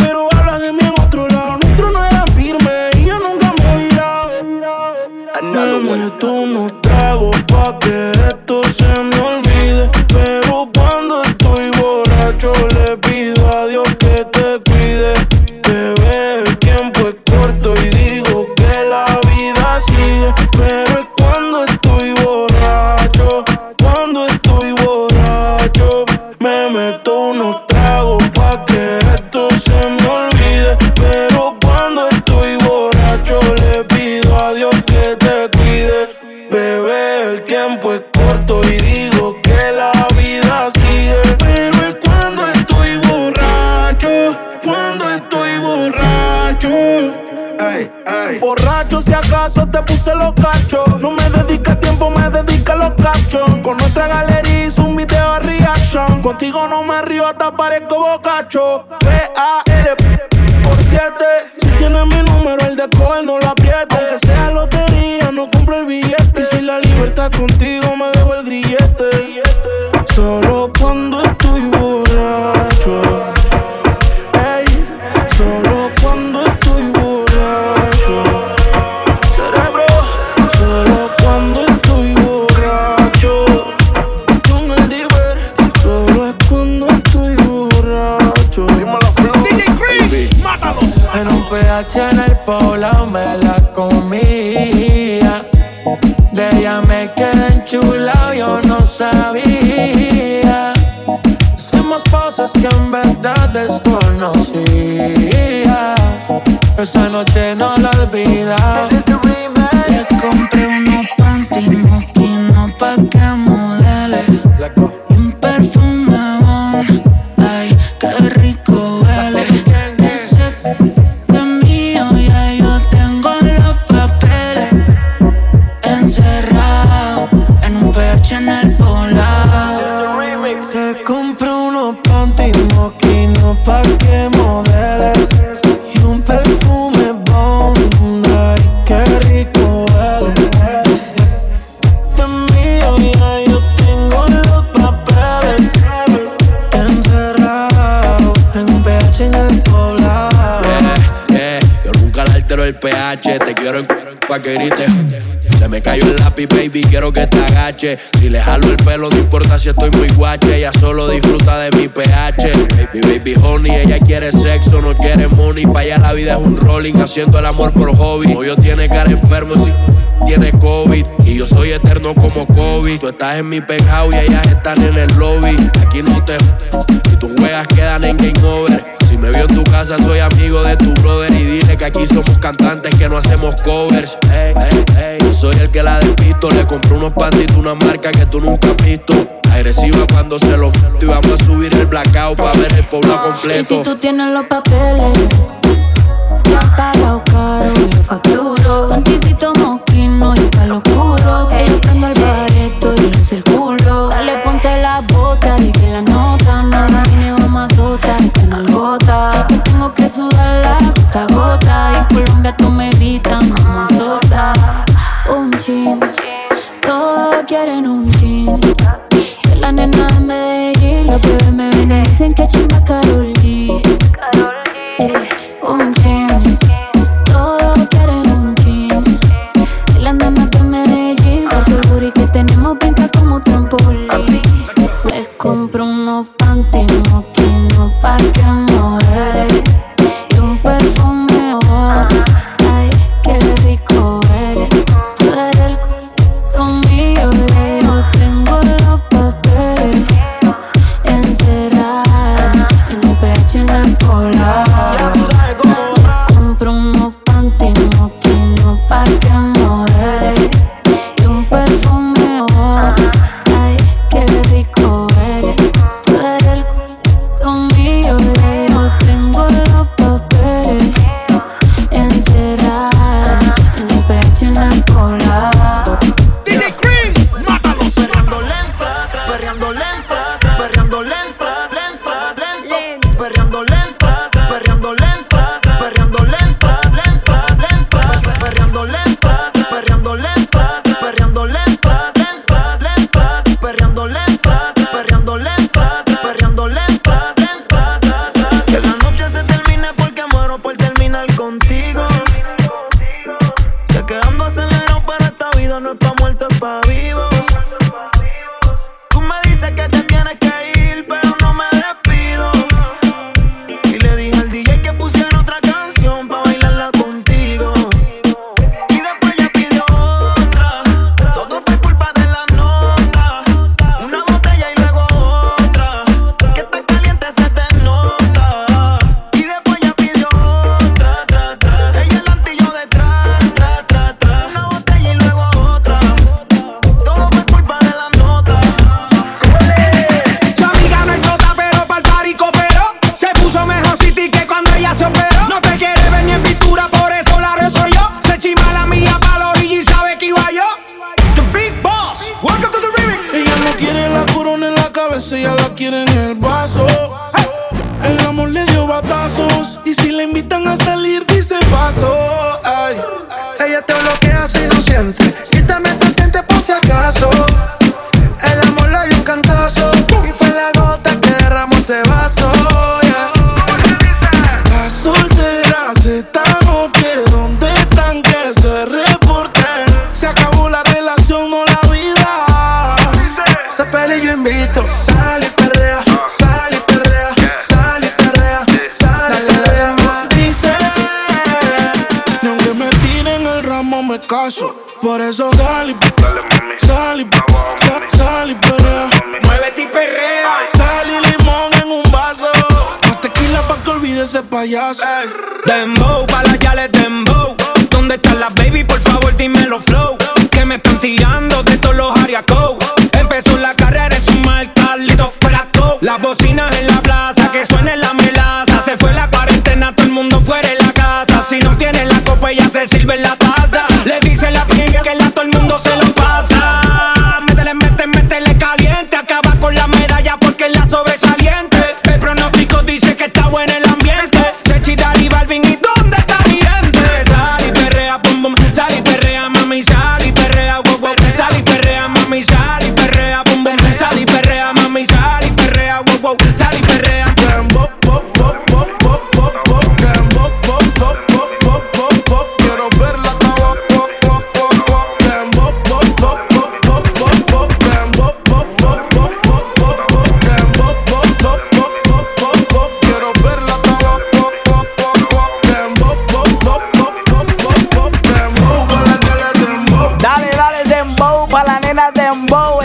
te puse los cachos. No me dedica tiempo, me dedica los cachos. Con nuestra galería hice un video de reaction. Contigo no me río, hasta parezco bocacho. B-A-L por siete. Si tienes mi número, el de coger no lo apriete. Aunque sea lotería, no compro el billete. Y si la libertad contigo me dejo el grillete. Solo enchulado, yo no sabía. Hicimos cosas que en verdad desconocía. Esa noche no la olvidaba. Ella quiere sexo, no quiere money. Pa' allá la vida es un rolling, haciendo el amor por hobby. Hoyo tiene cara enfermo, si tiene COVID. Y yo soy eterno como COVID. Tú estás en mi penthouse y ellas están en el lobby. Aquí no te. Si tus juegas quedan en game over. Me vio en tu casa, soy amigo de tu brother. Y dile que aquí somos cantantes que no hacemos covers. Ey, ey, ey. Yo soy el que la despisto. Le compré unos pantitos, una marca que tú nunca has visto. Agresiva cuando se lo meto. Y vamos a subir el blackout para ver el pueblo Y completo. si tú tienes los papeles Te has pagado caro y lo facturo Panticito moquino y palo oscuro Que yo prendo el bareto y dicen que chimba Karol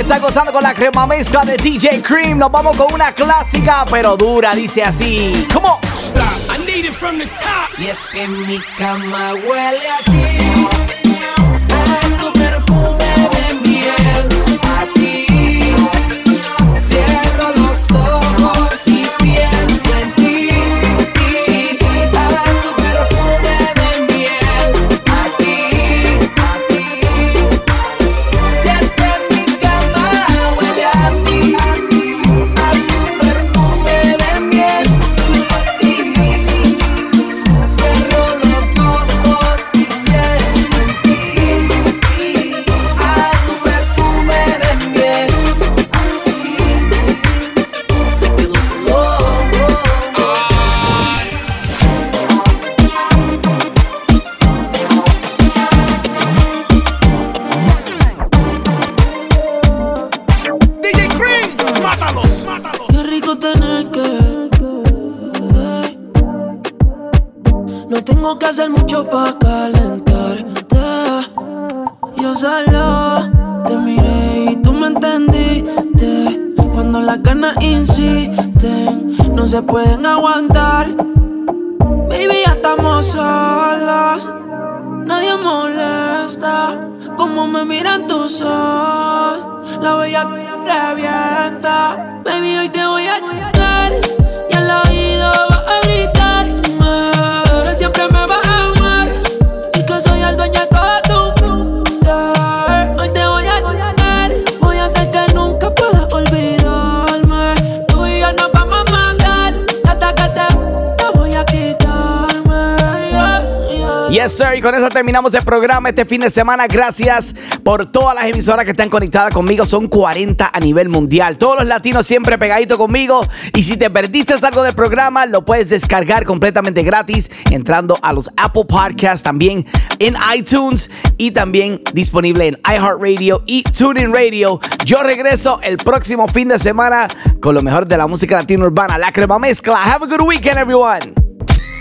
Está gozando con la crema mezcla de TJ Cream. Nos vamos con una clásica pero dura. Dice así. ¿Cómo? Y es que mi cama huele. que hacer mucho para calentarte. Yo solo te miré y tú me entendiste. Cuando las ganas insisten, no se pueden aguantar. Baby, ya estamos solos. Nadie molesta como me miran tus ojos. La bella revienta. Baby, hoy te voy a dar y al oído. Yes, sir. Y con eso terminamos el programa este fin de semana. Gracias por todas las emisoras que están conectadas conmigo. Son 40 a nivel mundial. Todos los latinos siempre pegaditos conmigo. Y si te perdiste algo del programa, lo puedes descargar completamente gratis entrando a los Apple Podcasts, también en iTunes y también disponible en iHeartRadio y TuneIn Radio. Yo regreso el próximo fin de semana con lo mejor de la música latino urbana, la crema mezcla. Have a good weekend, everyone.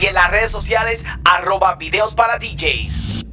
y en las redes sociales arroba videos para DJs.